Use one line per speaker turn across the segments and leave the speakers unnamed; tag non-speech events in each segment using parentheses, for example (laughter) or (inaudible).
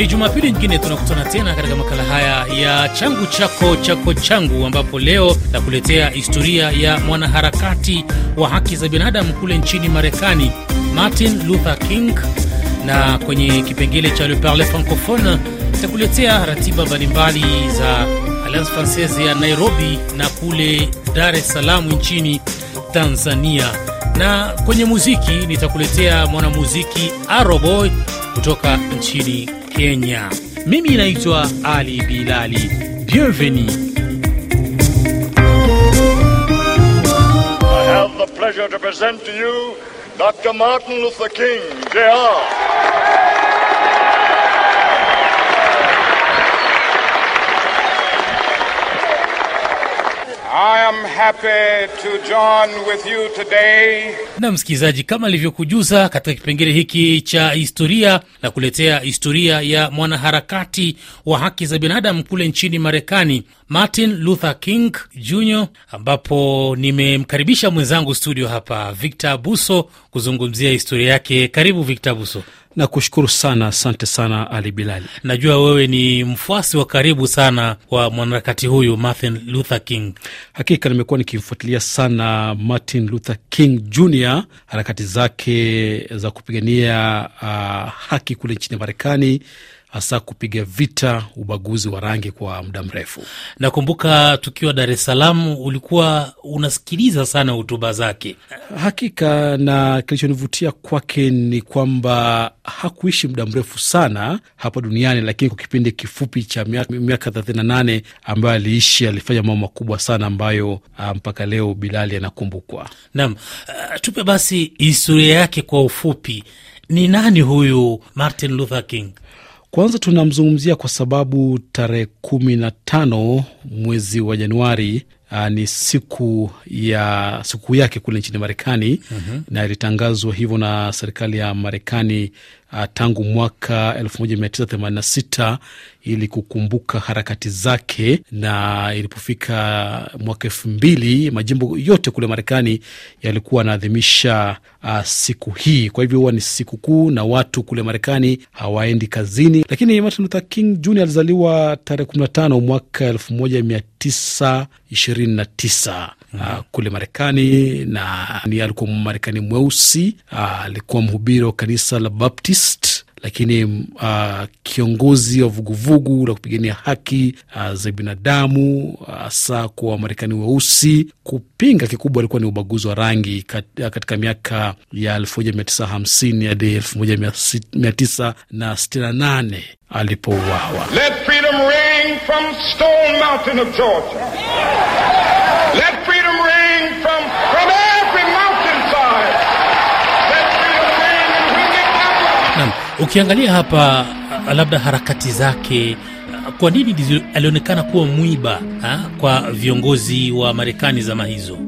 Ni Jumapili nyingine tunakutana tena katika makala haya ya changu chako chako changu, ambapo leo nakuletea historia ya mwanaharakati wa haki za binadamu kule nchini Marekani, Martin Luther King, na kwenye kipengele cha Le Parle Francophone nitakuletea ratiba mbalimbali za Alliance Francaise ya Nairobi na kule Dar es Salaam nchini Tanzania, na kwenye muziki nitakuletea mwanamuziki Aroboy kutoka nchini Kenya. Mimi naitwa Ali Bilali. Bienvenue.
I have the pleasure to present to you Dr. Martin Luther King, Jr.
I am happy to join with you today
Na msikilizaji, kama alivyokujuza katika kipengele hiki cha historia na kuletea historia ya mwanaharakati wa haki za binadamu kule nchini Marekani, Martin Luther King Jr, ambapo nimemkaribisha mwenzangu studio hapa Victor Buso kuzungumzia historia yake. Karibu Victor Buso.
Na kushukuru sana, asante sana Ali Bilali.
Najua wewe ni mfuasi wa karibu sana wa mwanaharakati huyu Martin Luther King.
Hakika nimekuwa nikimfuatilia sana Martin Luther King Jr, harakati zake za kupigania uh, haki kule nchini Marekani, hasa kupiga vita ubaguzi wa rangi kwa muda mrefu.
Nakumbuka tukiwa Dar es Salaam ulikuwa unasikiliza sana hotuba zake.
Hakika, na kilichonivutia kwake ni kwamba hakuishi muda mrefu sana hapa duniani, lakini kwa kipindi kifupi cha miaka miaka 38 ambayo aliishi, alifanya mambo makubwa sana ambayo ah, mpaka leo Bilali anakumbukwa.
Naam, uh, tupe basi historia yake kwa ufupi. Ni nani huyu Martin Luther King?
Kwanza tunamzungumzia kwa sababu tarehe kumi na tano mwezi wa Januari uh, ni siku ya siku yake kule nchini Marekani. Na ilitangazwa hivyo na serikali ya Marekani uh, tangu mwaka 1986 ili kukumbuka harakati zake, na ilipofika mwaka elfu mbili majimbo yote kule Marekani yalikuwa yanaadhimisha uh, siku hii. Kwa hivyo huwa ni siku kuu na watu kule Marekani hawaendi kazini. Lakini Martin Luther King Jr alizaliwa tarehe 15 mwaka 1929 uh, kule Marekani, na ni alikuwa Marekani mweusi. Uh, alikuwa mhubiri wa kanisa la Baptist lakini uh, kiongozi wa vuguvugu la kupigania haki uh, za binadamu hasa uh, kwa Wamarekani weusi. Kupinga kikubwa alikuwa ni ubaguzi wa rangi kat, katika miaka ya elfu moja mia tisa hamsini hadi elfu moja mia tisa na sitini na nane alipouawa.
Let freedom ring from Stone Mountain of Georgia. Let from, from every mountainside.
Naam, ukiangalia hapa uh, labda harakati zake uh, kwa nini ndizo- alionekana kuwa mwiba ha, kwa viongozi wa Marekani zama hizo?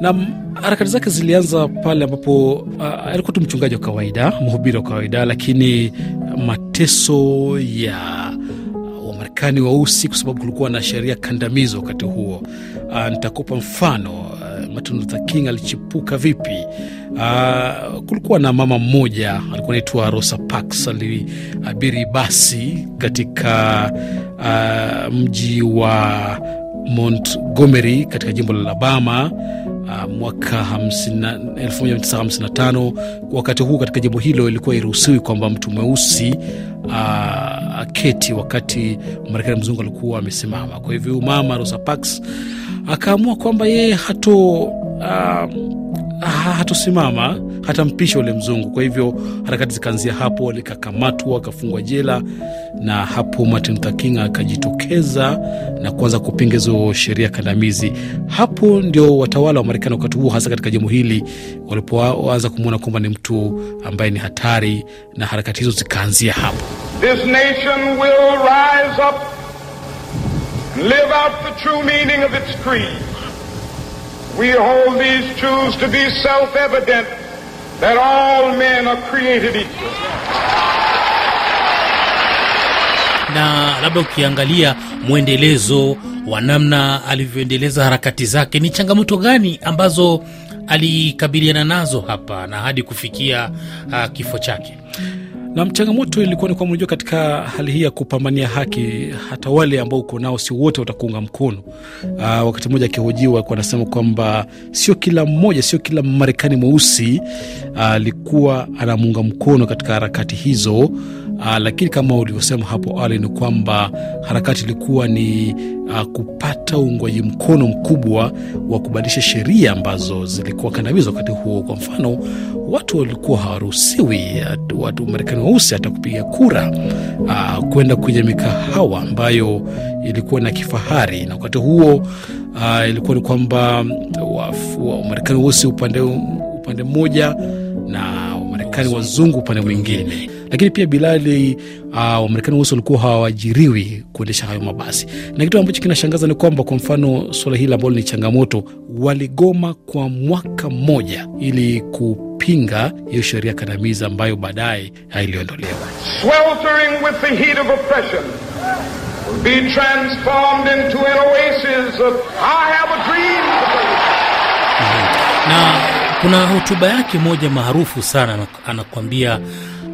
nam harakati zake zilianza pale ambapo uh, alikuwa tu mchungaji wa kawaida, mhubiri wa kawaida, lakini mateso ya Wamarekani weusi, kwa sababu kulikuwa na sheria kandamizo wakati huo. Uh, nitakupa mfano uh, Martin Luther King alichipuka vipi? Uh, kulikuwa na mama mmoja alikuwa anaitwa Rosa Parks, aliabiri basi katika uh, mji wa Montgomery katika jimbo la Alabama uh, mwaka 1955. Wakati huu katika jimbo hilo ilikuwa iruhusiwi kwamba mtu mweusi uh, aketi wakati Marekani mzungu alikuwa amesimama. Kwa hivyo mama Rosa Parks akaamua kwamba yeye hato uh, ha- hatosimama hatampisha ule mzungu. Kwa hivyo harakati zikaanzia hapo, likakamatwa akafungwa jela, na hapo Martin Luther King akajitokeza na kuanza kupinga hizo sheria kandamizi. Hapo ndio watawala wa Marekani wakati huo, hasa katika jimbo hili, walipoanza kumwona kwamba ni mtu ambaye ni hatari, na harakati hizo zikaanzia hapo.
This nation will rise up and live out the true meaning of its creed. We hold these truths to be self-evident that all men are created equal.
Na labda ukiangalia mwendelezo wa namna alivyoendeleza harakati zake, ni changamoto gani ambazo alikabiliana nazo hapa na hadi kufikia uh, kifo chake?
Na changamoto ilikuwa ni kwamba unajua, katika hali hii ya kupambania haki, hata wale ambao uko nao si wote watakuunga mkono. Uh, wakati mmoja akihojiwa alikuwa anasema kwamba sio kila mmoja, sio kila Marekani mweusi alikuwa uh, anamuunga mkono katika harakati hizo uh, lakini kama ulivyosema hapo awali ni kwamba harakati ilikuwa ni uh, kupata uungwaji mkono mkubwa wa kubadilisha sheria ambazo zilikuwa kandamiza wakati huo. Kwa mfano, watu walikuwa hawaruhusiwi, watu Marekani weusi hata kupiga kura, uh, kwenda kwenye mikahawa ambayo ilikuwa na kifahari, na wakati huo uh, ilikuwa ni kwamba Wamarekani weusi upande, upande mmoja na Wamarekani wazungu upande mwingine lakini pia Bilali, uh, Wamarekani weusi walikuwa hawaajiriwi kuendesha hayo mabasi, na kitu ambacho kinashangaza ni kwamba kwa mfano suala hili ambalo ni changamoto, waligoma kwa mwaka mmoja ili kupinga hiyo sheria kandamizi ambayo baadaye iliondolewa.
sweltering with the heat of oppression will be transformed into an oasis of I have a dream.
na kuna hotuba yake moja maarufu sana, anakwambia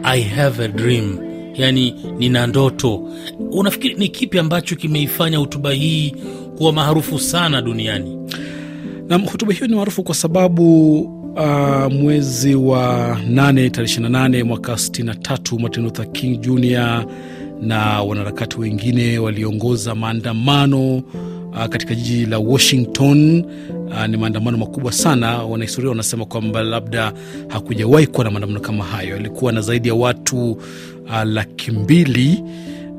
I have a dream, yani nina ndoto. Unafikiri ni kipi ambacho kimeifanya hotuba hii kuwa maarufu sana duniani?
Nam, hotuba hiyo ni maarufu kwa sababu uh, mwezi wa 8 tarehe 28 mwaka 63 Martin Luther King Jr na wanaharakati wengine waliongoza maandamano katika jiji la Washington. Uh, ni maandamano makubwa sana. Wanahistoria wanasema kwamba labda hakujawahi kuwa na maandamano kama hayo. alikuwa na zaidi ya watu uh, laki mbili,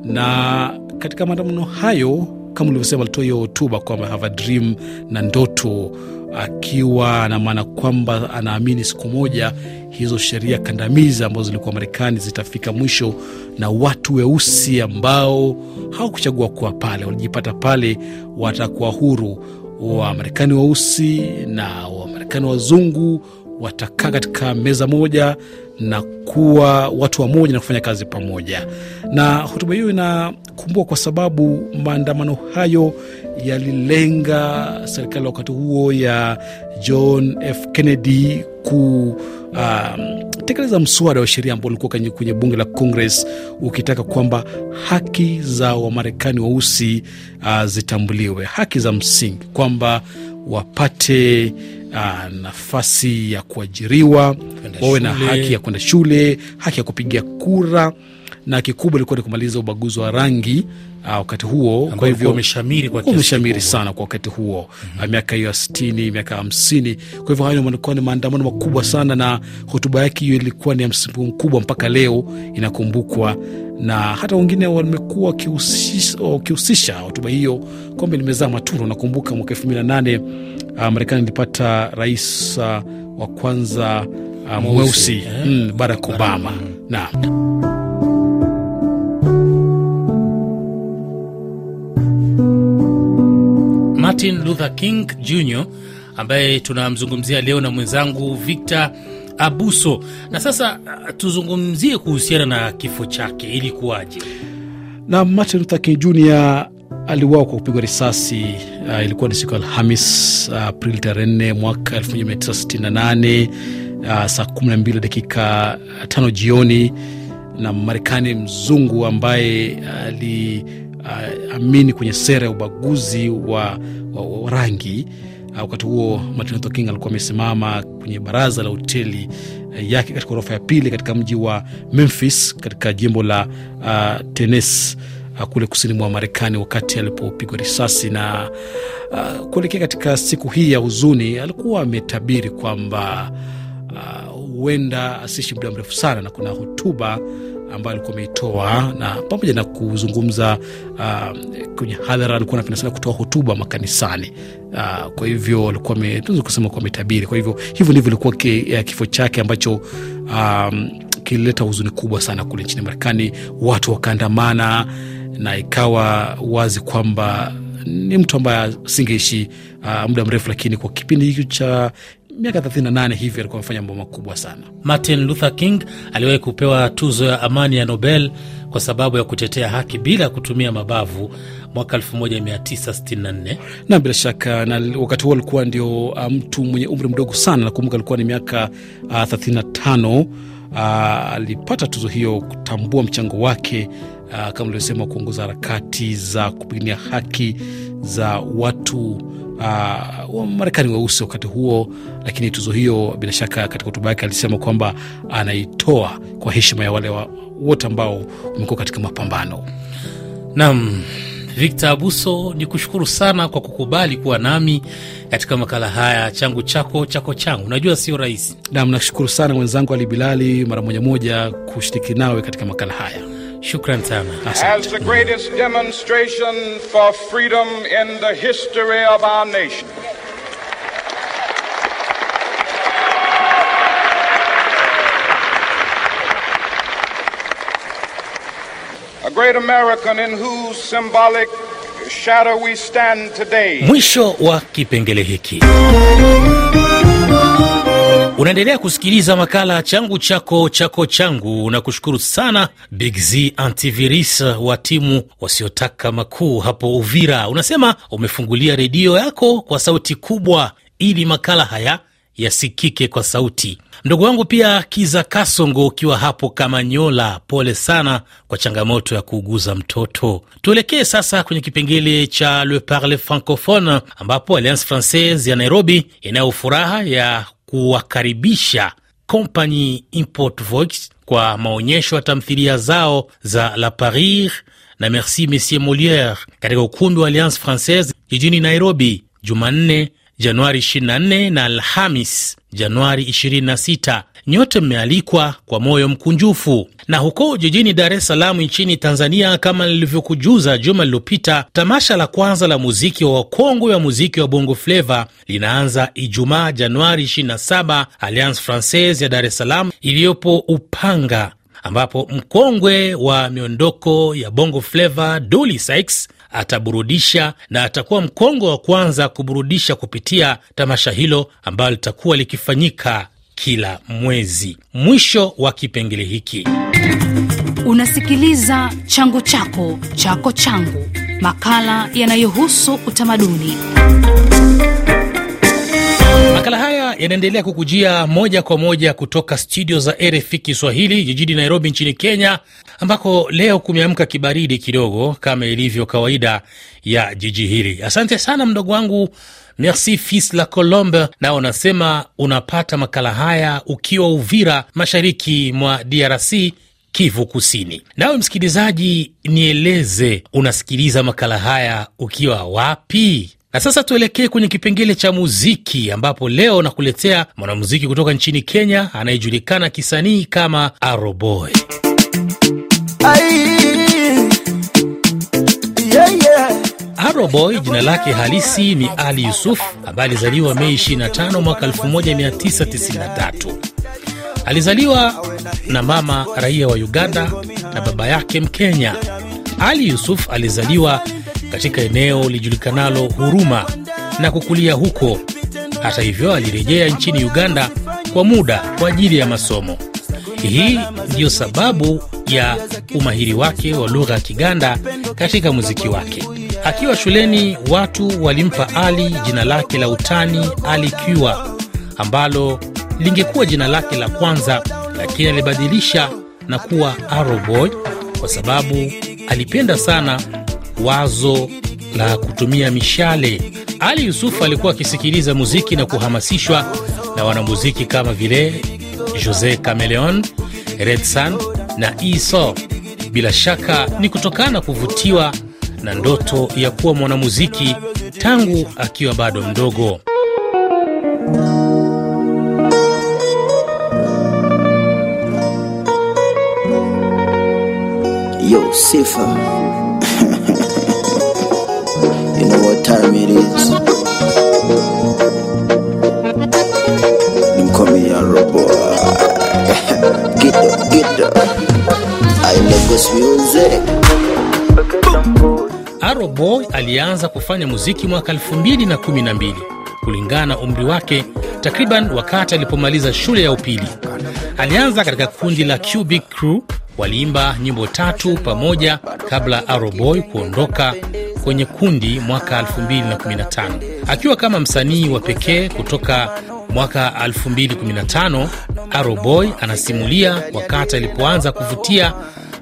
na katika maandamano hayo kama ulivyosema, alitoa hiyo hotuba kwamba have a dream na ndoto, akiwa na maana kwamba anaamini siku moja hizo sheria kandamizi ambazo zilikuwa Marekani zitafika mwisho na watu weusi ambao hawakuchagua kuwa pale, walijipata pale, watakuwa huru. Wamarekani weusi na Wamarekani wazungu watakaa katika meza moja na kuwa watu wa moja na kufanya kazi pamoja. Na hotuba hiyo inakumbukwa kwa sababu maandamano hayo yalilenga serikali wakati huo ya John F. Kennedy kutekeleza um, mswada wa sheria ambao ulikuwa kwenye bunge la Congress ukitaka kwamba haki za Wamarekani weusi uh, zitambuliwe, haki za msingi kwamba wapate uh, nafasi ya kuajiriwa, wawe na haki ya kwenda shule, haki ya kupiga kura, na kikubwa ilikuwa ni kumaliza ubaguzi wa rangi wakati huo. Kwa hivyo
umeshamiri kwa
umeshamiri sana kwa wakati huo mm-hmm. miaka hiyo ya sitini, miaka hamsini. Kwa hivyo hayo yalikuwa ni maandamano makubwa sana, na hotuba yake hiyo ilikuwa ni ya msimu mkubwa, mpaka leo inakumbukwa na hata wengine wamekuwa wakihusisha hotuba hiyo kwamba limezaa matunda. Nakumbuka mwaka elfu mbili na nane uh, Marekani ilipata rais uh, wa kwanza uh, mweusi yeah. mm, Barack Obama mm. na
Martin Luther King Jr ambaye tunamzungumzia leo na mwenzangu Victor Abuso. Na sasa tuzungumzie kuhusiana na kifo chake, ilikuwaje?
Na Martin Luther King Jr aliuawa kwa kupigwa risasi. Uh, ilikuwa ni siku ya Alhamis uh, Aprili tarehe 4 mwaka 1968 uh, saa 12 dakika tano jioni, na Marekani mzungu ambaye ali uh, kwenye sera ya ubaguzi wa, wa, wa rangi wakati huo Martin Luther King alikuwa amesimama kwenye baraza la hoteli yake katika ghorofa ya pili katika mji wa Memphis katika jimbo la uh, Tennessee kule kusini mwa Marekani wakati alipopigwa risasi. Na uh, kuelekea katika siku hii ya huzuni, alikuwa ametabiri kwamba huenda uh, asiishi muda mrefu sana, na kuna hotuba ambayo alikuwa ameitoa na pamoja na kuzungumza uh, kwenye hadhara, alikuwa anapenda sana kutoa hotuba makanisani. Uh, kwa hivyo alikuwa tunaweza kusema kuwa ametabiri. Kwa hivyo hivyo ndivyo ilikuwa kifo chake ambacho um, kilileta huzuni kubwa sana kule nchini Marekani. Watu wakaandamana na ikawa wazi kwamba ni mtu ambaye asingeishi uh, muda mrefu, lakini kwa kipindi hiki cha miaka 38 hivi alikuwa amefanya mambo makubwa sana.
Martin Luther King aliwahi kupewa tuzo ya amani ya Nobel kwa sababu ya kutetea haki bila kutumia mabavu mwaka 1964
na bila shaka, na wakati huo alikuwa ndio mtu mwenye umri mdogo sana. Nakumbuka alikuwa ni miaka uh, 35 uh, alipata tuzo hiyo kutambua mchango wake uh, kama ulivyosema kuongoza harakati za kupigania haki za watu uh, wa Marekani weusi wakati huo. Lakini tuzo hiyo bila shaka, katika hotuba yake alisema kwamba anaitoa kwa heshima ya wale wote ambao wamekuwa katika mapambano.
Nam Victor Abuso, ni kushukuru sana kwa kukubali kuwa nami katika makala haya changu chako chako changu. Najua sio rahisi.
Nam, nashukuru sana mwenzangu Ali Bilali mara moja moja kushiriki nawe katika makala haya.
Shukran sana.
As the greatest demonstration for freedom in the history of our nation. A great American in whose symbolic shadow we stand today.
Mwisho wa kipengele hiki. Unaendelea kusikiliza makala changu chako chako changu, na kushukuru sana Big Z Antivirus wa timu wasiotaka makuu hapo Uvira. Unasema umefungulia redio yako kwa sauti kubwa ili makala haya yasikike kwa sauti. Mdogo wangu pia Kiza Kasongo, ukiwa hapo Kamanyola, pole sana kwa changamoto ya kuuguza mtoto. Tuelekee sasa kwenye kipengele cha Le Parle Francophone, ambapo Alliance Francaise ya Nairobi inayo furaha ya kuwakaribisha Company Import Vox kwa maonyesho ya tamthilia zao za La Parir na Merci Monsieur Moliere katika ukumbi wa Alliance Francaise jijini Nairobi Jumanne Januari 24 na Alhamis Januari 26. Nyote mmealikwa kwa moyo mkunjufu. Na huko jijini Dar es Salaam nchini Tanzania, kama nilivyokujuza juma lililopita, tamasha la kwanza la muziki wa wakongwe wa muziki wa bongo fleva linaanza Ijumaa Januari 27 Alliance Francaise ya Dar es Salaam iliyopo Upanga, ambapo mkongwe wa miondoko ya bongo fleva Dully Sykes ataburudisha na atakuwa mkongwe wa kwanza kuburudisha kupitia tamasha hilo ambalo litakuwa likifanyika kila mwezi. Mwisho wa kipengele hiki.
Unasikiliza changu chako chako changu, makala yanayohusu utamaduni.
Makala haya yanaendelea kukujia moja kwa moja kutoka studio za RFI Kiswahili jijini Nairobi nchini Kenya, ambako leo kumeamka kibaridi kidogo kama ilivyo kawaida ya jiji hili. Asante sana mdogo wangu Merci Fils la Colombe, nao unasema unapata makala haya ukiwa Uvira, mashariki mwa DRC, Kivu Kusini. Nawe msikilizaji, nieleze unasikiliza makala haya ukiwa wapi? Na sasa tuelekee kwenye kipengele cha muziki, ambapo leo nakuletea mwanamuziki kutoka nchini Kenya anayejulikana kisanii kama Aroboy. Aroboy jina lake halisi ni Ali Yusuf ambaye alizaliwa Mei 25 mwaka 1993. Alizaliwa na mama raia wa Uganda na baba yake Mkenya. Ali Yusuf alizaliwa katika eneo lijulikanalo Huruma na kukulia huko. Hata hivyo, alirejea nchini Uganda kwa muda kwa ajili ya masomo. Hii ndiyo sababu ya umahiri wake wa lugha ya Kiganda katika muziki wake. Akiwa shuleni, watu walimpa Ali jina lake la utani Ali Kiwa, ambalo lingekuwa jina lake la kwanza, lakini alibadilisha na kuwa Aroboy kwa sababu alipenda sana wazo la kutumia mishale. Ali Yusufu alikuwa akisikiliza muziki na kuhamasishwa na wanamuziki kama vile Jose Cameleon, Redsan na Eso. Bila shaka ni kutokana na kuvutiwa na ndoto ya kuwa mwanamuziki tangu akiwa bado mdogo.
Yo, Sifa. (laughs) you know what time it is. Them call me a robot. (laughs) get up, get up. I Lagos music.
Aroboy alianza kufanya muziki mwaka 2012 kulingana na umri wake, takriban wakati alipomaliza shule ya upili. Alianza katika kundi la Cubic Crew, waliimba nyimbo tatu pamoja kabla Aroboy kuondoka kwenye kundi mwaka 2015 akiwa kama msanii wa pekee kutoka mwaka 2015 Aroboy anasimulia wakati alipoanza kuvutia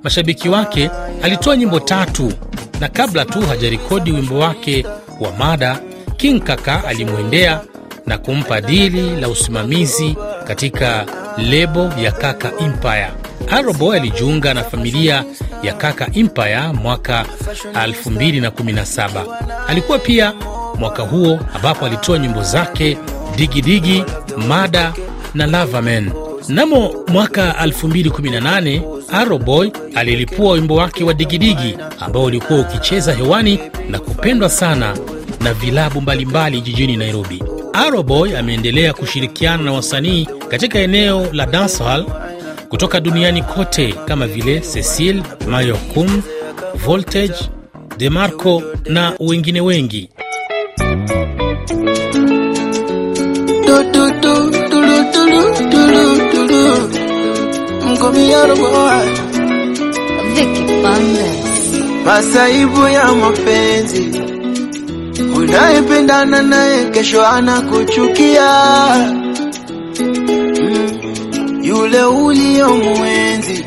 mashabiki wake, alitoa nyimbo tatu, na kabla tu hajarekodi wimbo wake wa mada, King Kaka alimwendea na kumpa dili la usimamizi katika lebo ya Kaka Empire. Aroboy alijiunga na familia ya Kaka Empire mwaka 2017. Alikuwa pia mwaka huo ambapo alitoa nyimbo zake Digidigi, Mada na Lavaman. Mnamo mwaka 2018 Aroboy alilipua wimbo wake wa Digidigi ambao ulikuwa ukicheza hewani na kupendwa sana na vilabu mbalimbali jijini Nairobi. Aroboy ameendelea kushirikiana na wasanii katika eneo la dancehall kutoka duniani kote kama vile Cecil Mayocum, Voltage, Demarco na wengine wengi.
Masaibu ya mapenzi, unayependana naye kesho anakuchukia. Mm, yule uliyomwenzi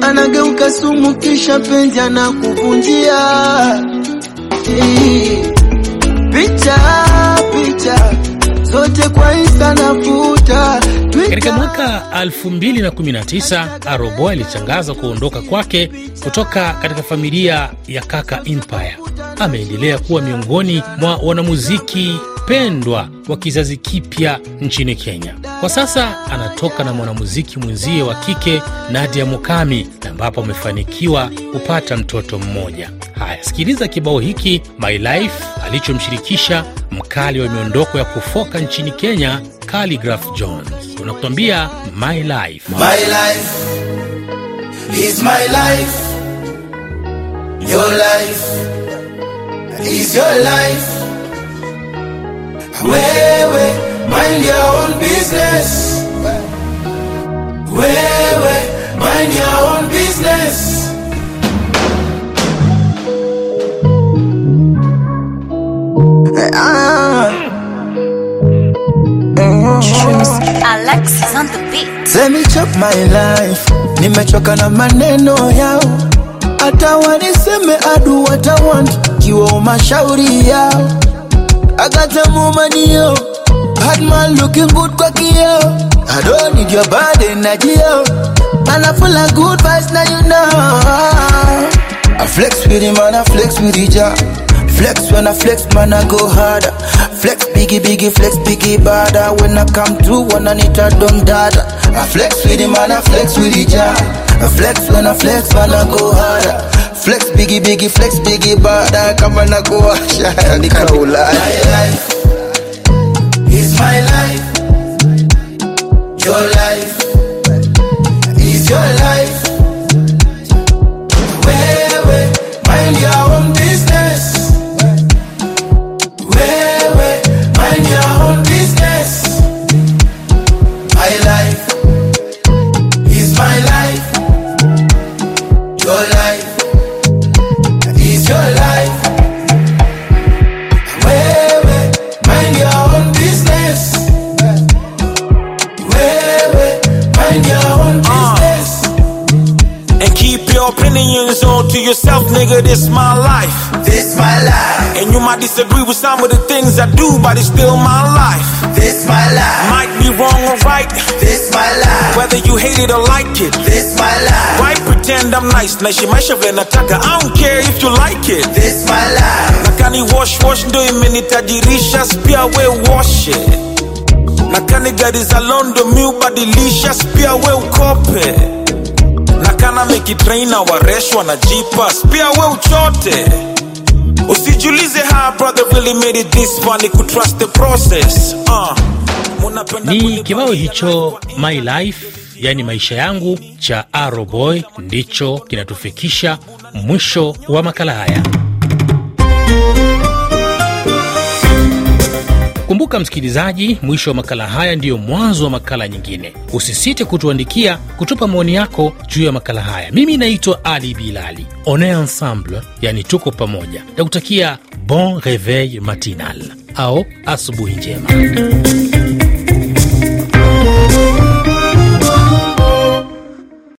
anageuka sumu, kisha penzi anakuvunjia. Picha picha zote kwa Insta nafuta
Katika mwaka 2019 Aroboy alitangaza kuondoka kwake kutoka katika familia ya Kaka Empire. Ameendelea kuwa miongoni mwa wanamuziki pendwa wa kizazi kipya nchini Kenya. Kwa sasa anatoka na mwanamuziki mwenzie wa kike Nadia Mukami, ambapo amefanikiwa kupata mtoto mmoja. Haya, sikiliza kibao hiki My Life alichomshirikisha mkali wa miondoko ya kufoka nchini Kenya, Khaligraph Jones. Unakuambia My Life.
My life is my life. Your life is your life. Wewe mind your own business. Wewe mind your own business. Chop my life, nimechoka na maneno yao, hata waniseme adu watawant kiwa mashauri yao. I got a mumanio, bad man looking good kwa kio. I don't need your bad energy, yo. and I feel like good vibes now you know. I flex with him and I flex with each other. Flex when I flex, man, I go harder. Flex biggie, biggie, flex biggie, badder. When I come through, when I need a don't dada. I flex with him and I flex with each other. I flex when I flex, man, I go harder. Flex biggie, biggie, flex biggie, badder. Come on, I go harder. (laughs) My life is my life. Your life
yourself, nigga. This my life.
This my life.
And you might disagree with some of the things I do, but it's still my life.
This my life.
Might be wrong or right,
This my life.
whether you hate it or like it.
This my life.
Why pretend I'm nice? Naishi maisha vile nataka. I don't care if you like it.
This my life.
Nakani wash wash do ndo imenitajirisha, pia we wash it. Nakani gari za London ubadilisha, pia we ukope. Nakana mekitraina wareshwa na jipas, pia we uchote. Usijulize how brother really made it this far, ni kutrust the process. Uh,
Ni kibao hicho My Life, yani maisha yangu, cha Aroboy ndicho kinatufikisha mwisho wa makala haya. Kumbuka msikilizaji, mwisho wa makala haya ndiyo mwanzo wa makala nyingine. Usisite kutuandikia, kutupa maoni yako juu ya makala haya. Mimi naitwa Ali Bilali. On est ensemble, yani tuko pamoja, na kutakia bon reveil matinal au asubuhi njema.